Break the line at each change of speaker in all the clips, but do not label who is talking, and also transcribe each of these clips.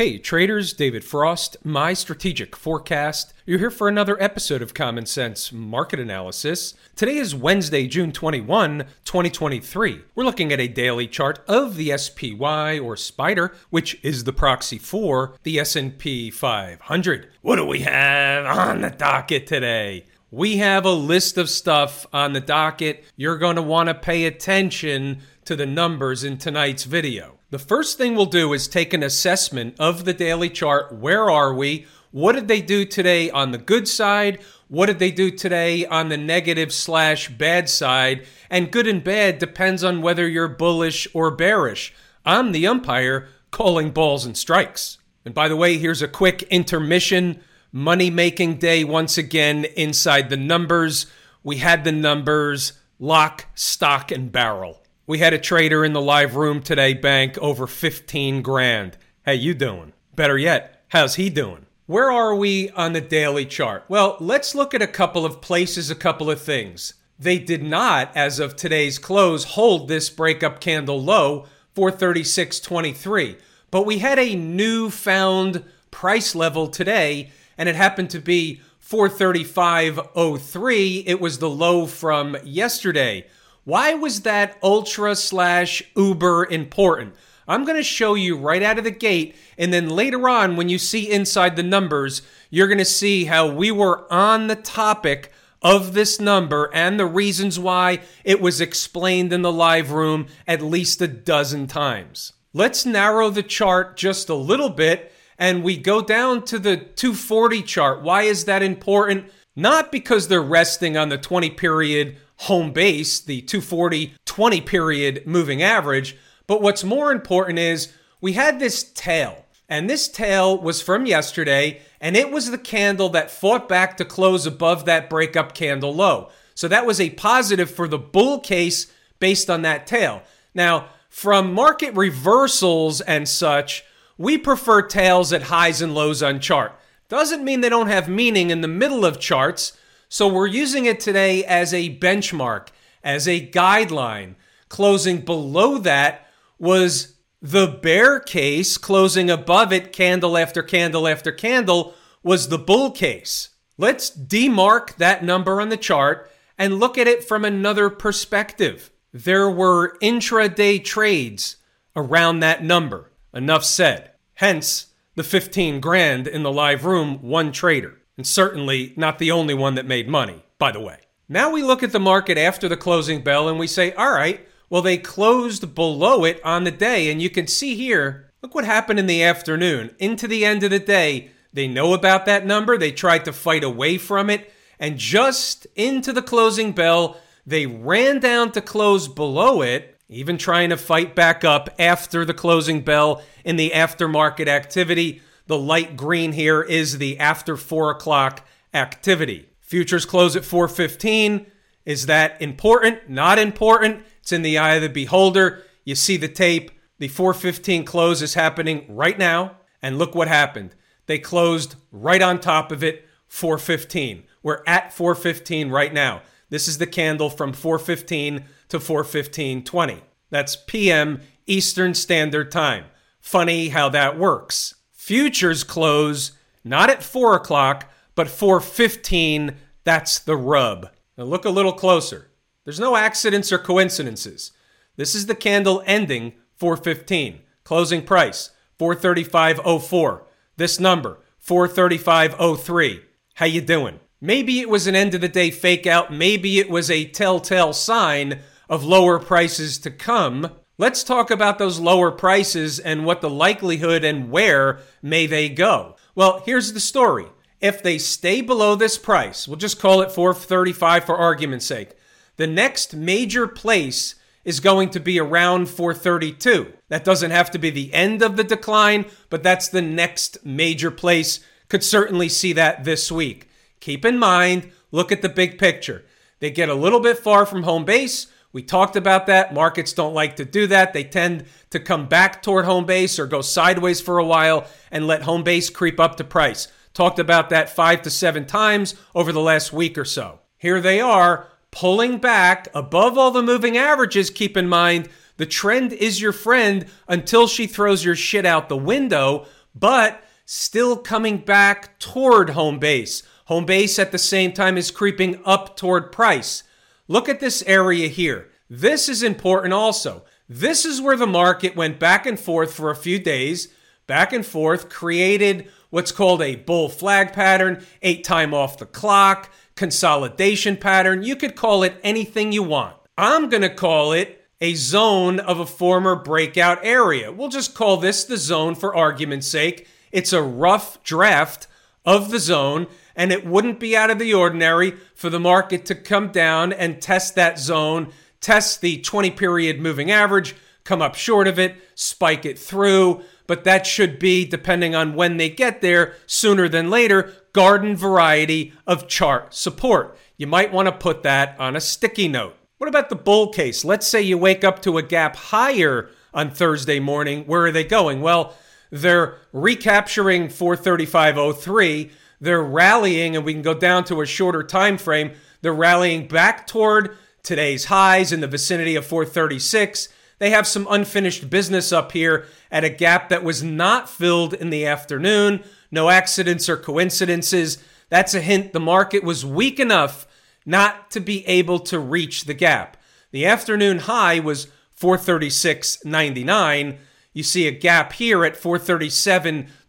Hey traders, David Frost, my strategic forecast. You're here for another episode of Common Sense Market Analysis. Today is Wednesday, June 21, 2023. We're looking at a daily chart of the SPY or Spider, which is the proxy for the S&P 500. What do we have on the docket today? We have a list of stuff on the docket. You're going to want to pay attention to the numbers in tonight's video. The first thing we'll do is take an assessment of the daily chart. Where are we? What did they do today on the good side? What did they do today on the negative slash bad side? And good and bad depends on whether you're bullish or bearish. I'm the umpire calling balls and strikes. And by the way, here's a quick intermission. Money making day once again inside the numbers. We had the numbers lock, stock, and barrel. We had a trader in the live room today bank over 15 grand. How you doing? Better yet, how's he doing? Where are we on the daily chart? Well, let's look at a couple of places, a couple of things. They did not, as of today's close, hold this breakup candle low, 436.23. But we had a newfound price level today, and it happened to be 435.03. It was the low from yesterday. Why was that ultra slash uber important? I'm going to show you right out of the gate. And then later on, when you see inside the numbers, you're going to see how we were on the topic of this number and the reasons why it was explained in the live room at least a dozen times. Let's narrow the chart just a little bit and we go down to the 240 chart. Why is that important? Not because they're resting on the 20 period home base, the 240 20 period moving average. But what's more important is we had this tail, and this tail was from yesterday, and it was the candle that fought back to close above that breakup candle low. So that was a positive for the bull case based on that tail. Now, from market reversals and such, we prefer tails at highs and lows on chart. Doesn't mean they don't have meaning in the middle of charts, so we're using it today as a benchmark, as a guideline. Closing below that was the bear case, closing above it, candle after candle after candle, was the bull case. Let's demark that number on the chart and look at it from another perspective. There were intraday trades around that number. Enough said. Hence, the 15 grand in the live room, one trader and certainly not the only one that made money, by the way. Now we look at the market after the closing bell and we say, all right, well, they closed below it on the day. And you can see here, look what happened in the afternoon. Into the end of the day, they know about that number. They tried to fight away from it. And just into the closing bell, they ran down to close below it, even trying to fight back up after the closing bell in the aftermarket activity. The light green here is the after four o'clock activity. Futures close at 415. Is that important? Not important. It's in the eye of the beholder. You see the tape. The 415 close is happening right now. And look what happened. They closed right on top of it, 415. We're at 415 right now. This is the candle from 415 to 415.20. That's PM Eastern Standard Time. Funny how that works. Futures close not at 4 o'clock, but 4.15. That's the rub. Now look a little closer. There's no accidents or coincidences. This is the candle ending 4.15. Closing price 435.04. This number 435.03. How you doing? Maybe it was an end of the day fake out. Maybe it was a telltale sign of lower prices to come. Let's talk about those lower prices and what the likelihood and where may they go. Well, here's the story. If they stay below this price, we'll just call it 435 for argument's sake. The next major place is going to be around 432. That doesn't have to be the end of the decline, but that's the next major place. Could certainly see that this week. Keep in mind, look at the big picture. They get a little bit far from home base. We talked about that. Markets don't like to do that. They tend to come back toward home base or go sideways for a while and let home base creep up to price. Talked about that five to seven times over the last week or so. Here they are pulling back above all the moving averages. Keep in mind, the trend is your friend until she throws your shit out the window. but still coming back toward home base. Home base at the same time is creeping up toward price. Look at this area here. This is important also. This is where the market went back and forth for a few days, back and forth, created what's called a bull flag pattern, ate time off the clock, consolidation pattern. You could call it anything you want. I'm going to call it a zone of a former breakout area. We'll just call this the zone for argument's sake. It's a rough draft of the zone, and it wouldn't be out of the ordinary for the market to come down and test that zone, test the 20 period moving average, come up short of it, spike it through. But that should be, depending on when they get there, sooner than later, garden variety of chart support. You might want to put that on a sticky note. What about the bull case? Let's say you wake up to a gap higher on Thursday morning. Where are they going? Well, they're recapturing 435.03. They're rallying, and we can go down to a shorter time frame. They're rallying back toward today's highs in the vicinity of 436. They have some unfinished business up here at a gap that was not filled in the afternoon. No accidents or coincidences. That's a hint the market was weak enough not to be able to reach the gap. The afternoon high was 436.99. You see a gap here at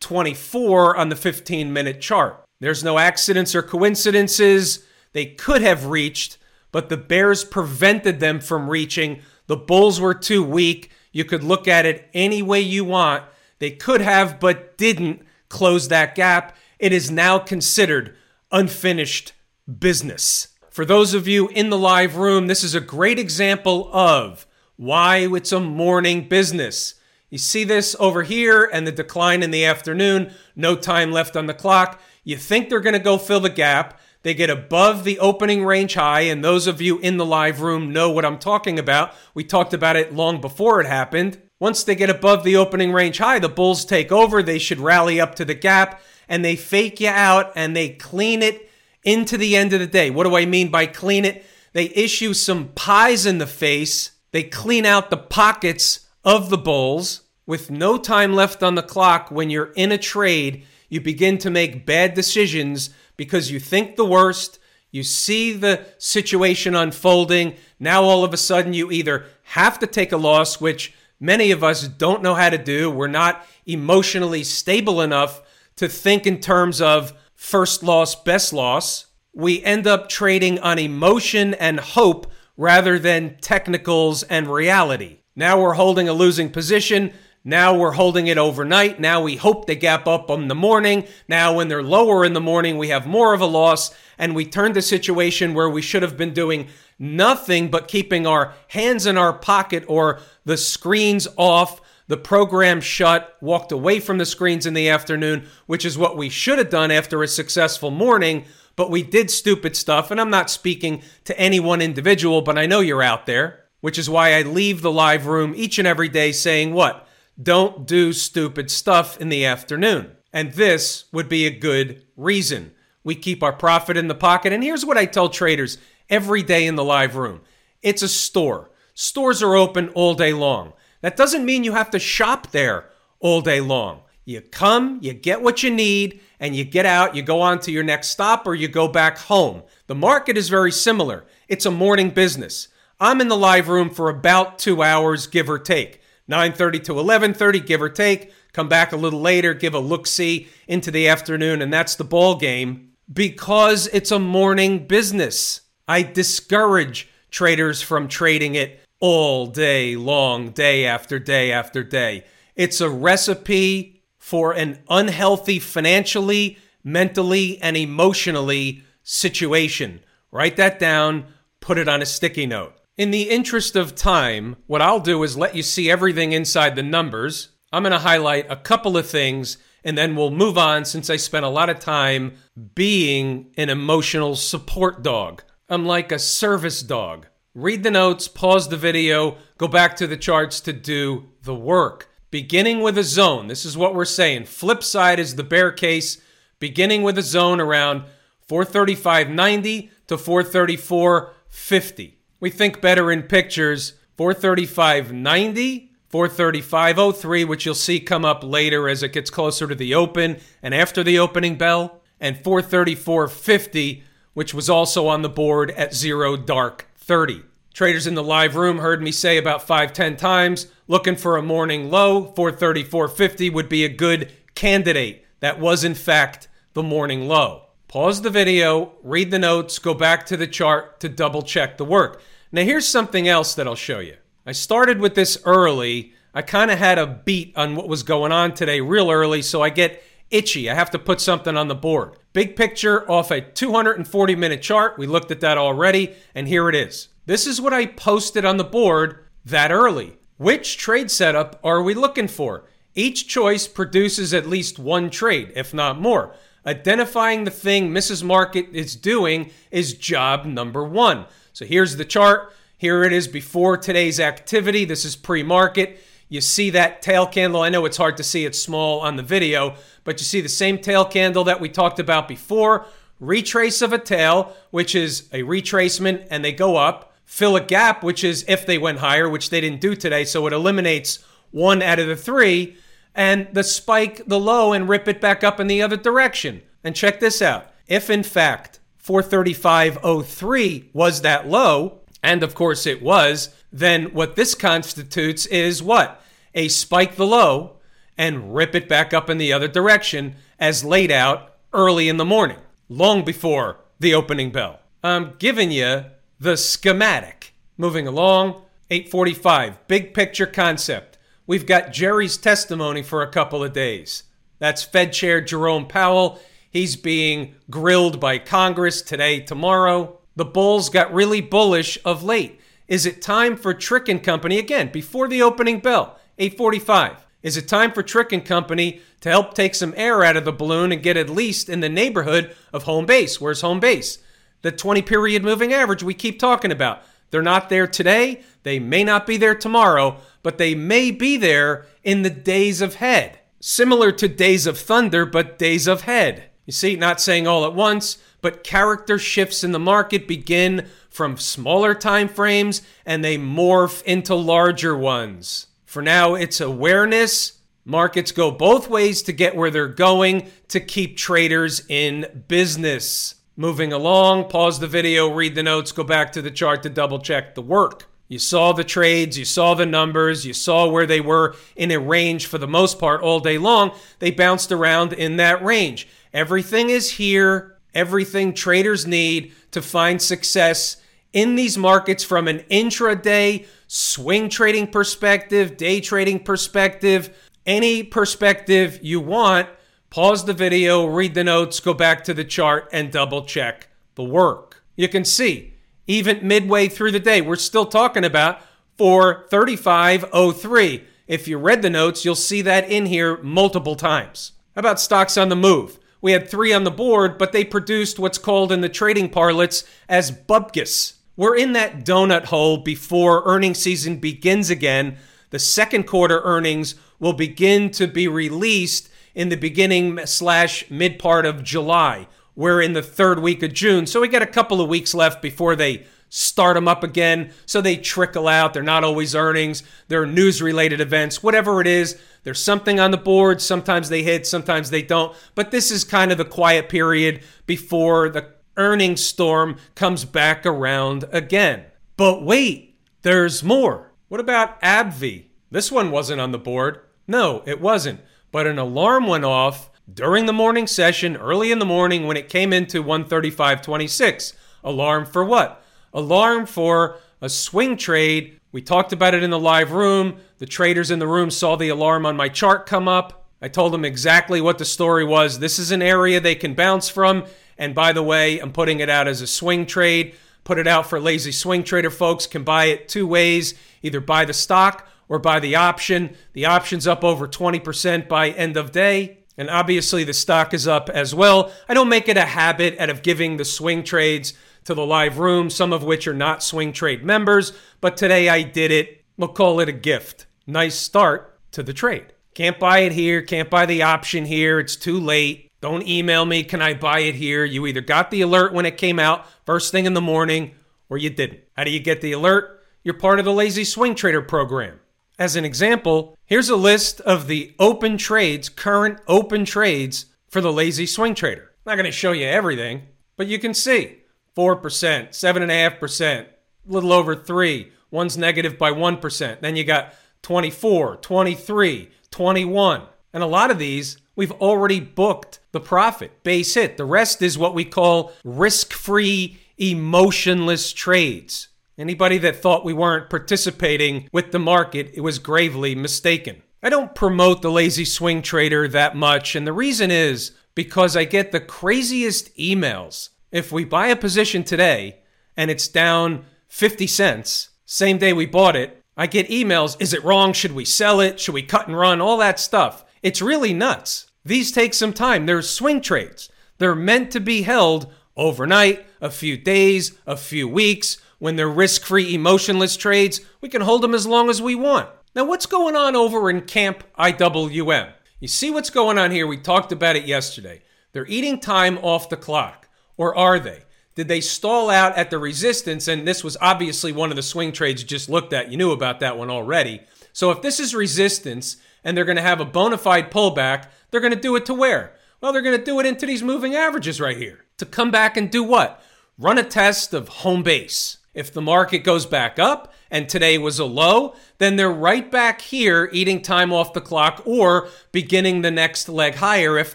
437.24 on the 15 minute chart. There's no accidents or coincidences. They could have reached, but the Bears prevented them from reaching. The Bulls were too weak. You could look at it any way you want. They could have, but didn't close that gap. It is now considered unfinished business. For those of you in the live room, this is a great example of why it's a morning business. You see this over here and the decline in the afternoon, no time left on the clock. You think they're going to go fill the gap. They get above the opening range high, and those of you in the live room know what I'm talking about. We talked about it long before it happened. Once they get above the opening range high, the Bulls take over. They should rally up to the gap, and they fake you out and they clean it into the end of the day. What do I mean by clean it? They issue some pies in the face. They clean out the pockets of the Bulls. With no time left on the clock, when you're in a trade, you begin to make bad decisions because you think the worst, you see the situation unfolding. Now, all of a sudden, you either have to take a loss, which many of us don't know how to do. We're not emotionally stable enough to think in terms of first loss, best loss. We end up trading on emotion and hope rather than technicals and reality. Now we're holding a losing position. Now we're holding it overnight. Now we hope they gap up in the morning. Now, when they're lower in the morning, we have more of a loss. And we turn the situation where we should have been doing nothing but keeping our hands in our pocket or the screens off, the program shut, walked away from the screens in the afternoon, which is what we should have done after a successful morning. But we did stupid stuff. And I'm not speaking to any one individual, but I know you're out there, which is why I leave the live room each and every day saying, What? don't do stupid stuff in the afternoon. And this would be a good reason. We keep our profit in the pocket. And here's what I tell traders every day in the live room it's a store. Stores are open all day long. That doesn't mean you have to shop there all day long. You come, you get what you need, and you get out, you go on to your next stop, or you go back home. The market is very similar. It's a morning business. I'm in the live room for about two hours, give or take. 9:30 to 11:30 give or take. Come back a little later give a look see into the afternoon and that's the ball game because it's a morning business i discourage traders from trading it all day long day after day after day. It's a recipe for an unhealthy financially mentally and emotionally situation. Write that down put it on a sticky note in the interest of time, what I'll do is let you see everything inside the numbers. I'm going to highlight a couple of things and then we'll move on since I spent a lot of time being an emotional support dog. I'm like a service dog. Read the notes, pause the video, go back to the charts to do the work. Beginning with a zone, this is what we're saying. Flip side is the bear case, beginning with a zone around 435.90 to 434.50. We think better in pictures 435.90, 435.03, which you'll see come up later as it gets closer to the open and after the opening bell, and 434.50, which was also on the board at 0 dark 30. Traders in the live room heard me say about 5 10 times, looking for a morning low, 434.50 would be a good candidate. That was, in fact, the morning low. Pause the video, read the notes, go back to the chart to double check the work. Now, here's something else that I'll show you. I started with this early. I kind of had a beat on what was going on today real early, so I get itchy. I have to put something on the board. Big picture off a 240 minute chart. We looked at that already, and here it is. This is what I posted on the board that early. Which trade setup are we looking for? Each choice produces at least one trade, if not more. Identifying the thing Mrs. Market is doing is job number one. So here's the chart. Here it is before today's activity. This is pre market. You see that tail candle. I know it's hard to see, it's small on the video, but you see the same tail candle that we talked about before. Retrace of a tail, which is a retracement, and they go up. Fill a gap, which is if they went higher, which they didn't do today. So it eliminates one out of the three. And the spike the low and rip it back up in the other direction. And check this out. If in fact 435.03 was that low, and of course it was, then what this constitutes is what? A spike the low and rip it back up in the other direction as laid out early in the morning, long before the opening bell. I'm giving you the schematic. Moving along, 845, big picture concept. We've got Jerry's testimony for a couple of days. That's Fed Chair Jerome Powell. He's being grilled by Congress today, tomorrow. The bulls got really bullish of late. Is it time for Trick and Company again before the opening bell? 845. Is it time for Trick and Company to help take some air out of the balloon and get at least in the neighborhood of home base? Where's home base? The 20 period moving average we keep talking about. They're not there today. They may not be there tomorrow, but they may be there in the days of head. Similar to days of thunder, but days of head. You see, not saying all at once, but character shifts in the market begin from smaller time frames and they morph into larger ones. For now, it's awareness. Markets go both ways to get where they're going to keep traders in business. Moving along, pause the video, read the notes, go back to the chart to double check the work. You saw the trades, you saw the numbers, you saw where they were in a range for the most part all day long. They bounced around in that range. Everything is here everything traders need to find success in these markets from an intraday swing trading perspective, day trading perspective, any perspective you want. Pause the video, read the notes, go back to the chart, and double check the work. You can see, even midway through the day, we're still talking about 435.03. If you read the notes, you'll see that in here multiple times. How about stocks on the move? We had three on the board, but they produced what's called in the trading parlance as bupkis. We're in that donut hole before earnings season begins again. The second quarter earnings will begin to be released in the beginning slash mid part of July. We're in the third week of June, so we got a couple of weeks left before they start them up again. So they trickle out. They're not always earnings, they're news related events, whatever it is. There's something on the board. Sometimes they hit, sometimes they don't. But this is kind of the quiet period before the earnings storm comes back around again. But wait, there's more. What about AbbVie? This one wasn't on the board. No, it wasn't. But an alarm went off during the morning session, early in the morning when it came into 135.26. Alarm for what? Alarm for a swing trade. We talked about it in the live room. The traders in the room saw the alarm on my chart come up. I told them exactly what the story was. This is an area they can bounce from. And by the way, I'm putting it out as a swing trade. Put it out for lazy swing trader folks. Can buy it two ways either buy the stock or buy the option. The option's up over 20% by end of day. And obviously, the stock is up as well. I don't make it a habit out of giving the swing trades to the live room, some of which are not swing trade members, but today I did it. We'll call it a gift. Nice start to the trade. Can't buy it here, can't buy the option here, it's too late. Don't email me, can I buy it here? You either got the alert when it came out, first thing in the morning, or you didn't. How do you get the alert? You're part of the Lazy Swing Trader program. As an example, here's a list of the open trades, current open trades for the lazy swing trader. I'm not going to show you everything, but you can see 4%, 7.5%, a little over 3 One's negative by 1%. Then you got 24, 23, 21. And a lot of these, we've already booked the profit, base hit. The rest is what we call risk free, emotionless trades. Anybody that thought we weren't participating with the market, it was gravely mistaken. I don't promote the lazy swing trader that much, and the reason is because I get the craziest emails. If we buy a position today and it's down 50 cents, same day we bought it, I get emails Is it wrong? Should we sell it? Should we cut and run? All that stuff. It's really nuts. These take some time. They're swing trades, they're meant to be held overnight, a few days, a few weeks. When they're risk free, emotionless trades, we can hold them as long as we want. Now, what's going on over in Camp IWM? You see what's going on here? We talked about it yesterday. They're eating time off the clock. Or are they? Did they stall out at the resistance? And this was obviously one of the swing trades you just looked at. You knew about that one already. So if this is resistance and they're going to have a bona fide pullback, they're going to do it to where? Well, they're going to do it into these moving averages right here. To come back and do what? Run a test of home base. If the market goes back up and today was a low, then they're right back here eating time off the clock or beginning the next leg higher if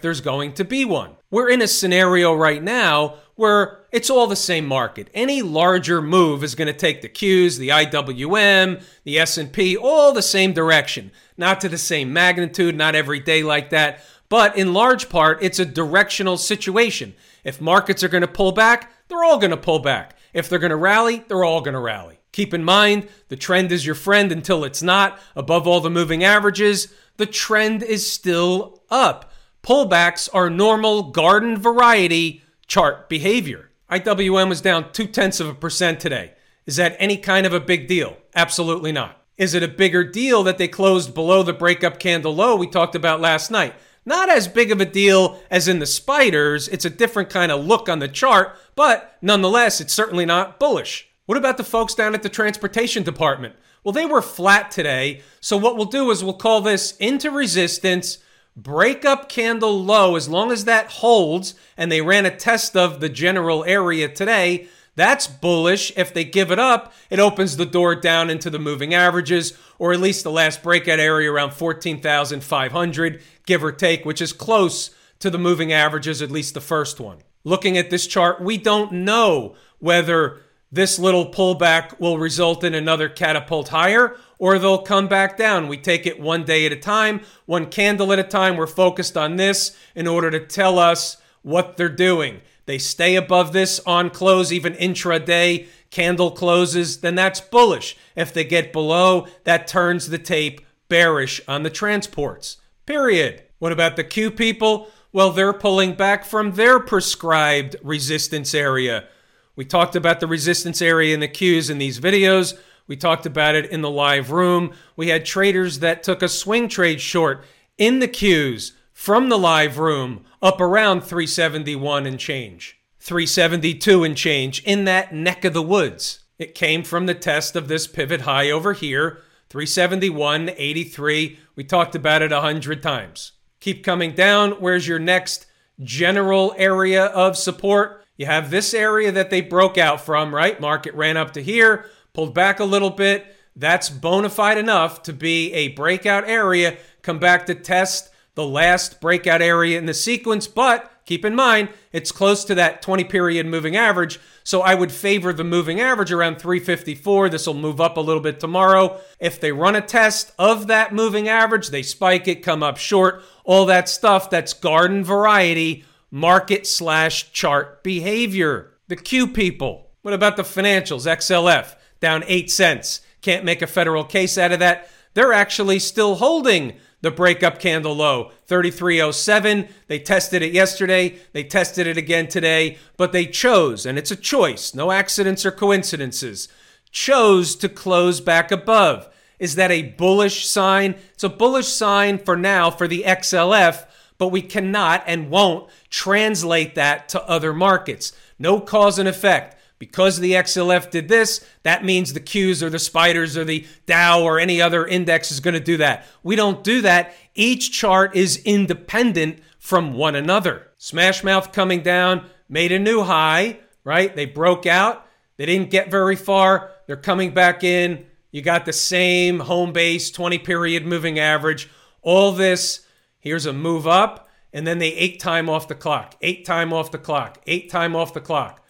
there's going to be one. We're in a scenario right now where it's all the same market. Any larger move is going to take the Qs, the IWM, the S&P, all the same direction. Not to the same magnitude, not every day like that, but in large part, it's a directional situation. If markets are going to pull back, they're all going to pull back. If they're going to rally, they're all going to rally. Keep in mind, the trend is your friend until it's not. Above all the moving averages, the trend is still up. Pullbacks are normal garden variety chart behavior. IWM was down two tenths of a percent today. Is that any kind of a big deal? Absolutely not. Is it a bigger deal that they closed below the breakup candle low we talked about last night? Not as big of a deal as in the spiders. It's a different kind of look on the chart, but nonetheless, it's certainly not bullish. What about the folks down at the transportation department? Well, they were flat today. So what we'll do is we'll call this into resistance break up candle low as long as that holds and they ran a test of the general area today that's bullish if they give it up it opens the door down into the moving averages or at least the last breakout area around 14,500 give or take which is close to the moving averages at least the first one looking at this chart we don't know whether this little pullback will result in another catapult higher or they'll come back down. We take it one day at a time, one candle at a time. We're focused on this in order to tell us what they're doing. They stay above this on close, even intraday candle closes, then that's bullish. If they get below, that turns the tape bearish on the transports. Period. What about the Q people? Well, they're pulling back from their prescribed resistance area. We talked about the resistance area in the Qs in these videos. We talked about it in the live room. We had traders that took a swing trade short in the Qs from the live room up around 371 and change, 372 and change in that neck of the woods. It came from the test of this pivot high over here, 371, 83. We talked about it a hundred times. Keep coming down. Where's your next general area of support? You have this area that they broke out from, right? Market ran up to here, pulled back a little bit. That's bona fide enough to be a breakout area. Come back to test the last breakout area in the sequence, but keep in mind, it's close to that 20 period moving average. So I would favor the moving average around 354. This will move up a little bit tomorrow. If they run a test of that moving average, they spike it, come up short, all that stuff, that's garden variety market slash chart behavior. The Q people. What about the financials? XLF down 8 cents. Can't make a federal case out of that. They're actually still holding the breakup candle low 3307 they tested it yesterday they tested it again today but they chose and it's a choice no accidents or coincidences chose to close back above is that a bullish sign it's a bullish sign for now for the XLF but we cannot and won't translate that to other markets. No cause and effect. Because the XLF did this, that means the Qs or the spiders or the Dow or any other index is going to do that. We don't do that. Each chart is independent from one another. Smashmouth coming down made a new high, right? They broke out. They didn't get very far. They're coming back in. You got the same home base 20 period moving average. All this, here's a move up, and then they ate time off the clock, ate time off the clock, ate time off the clock.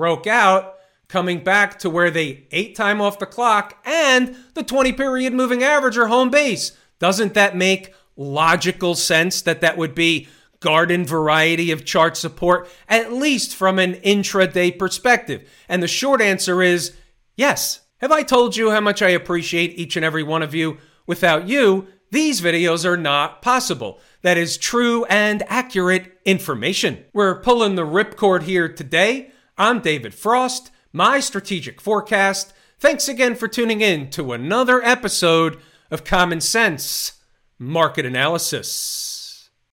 Broke out, coming back to where they ate time off the clock and the 20 period moving average or home base. Doesn't that make logical sense that that would be garden variety of chart support, at least from an intraday perspective? And the short answer is yes. Have I told you how much I appreciate each and every one of you? Without you, these videos are not possible. That is true and accurate information. We're pulling the ripcord here today. I'm David Frost, my strategic forecast. Thanks again for tuning in to another episode of Common Sense Market Analysis.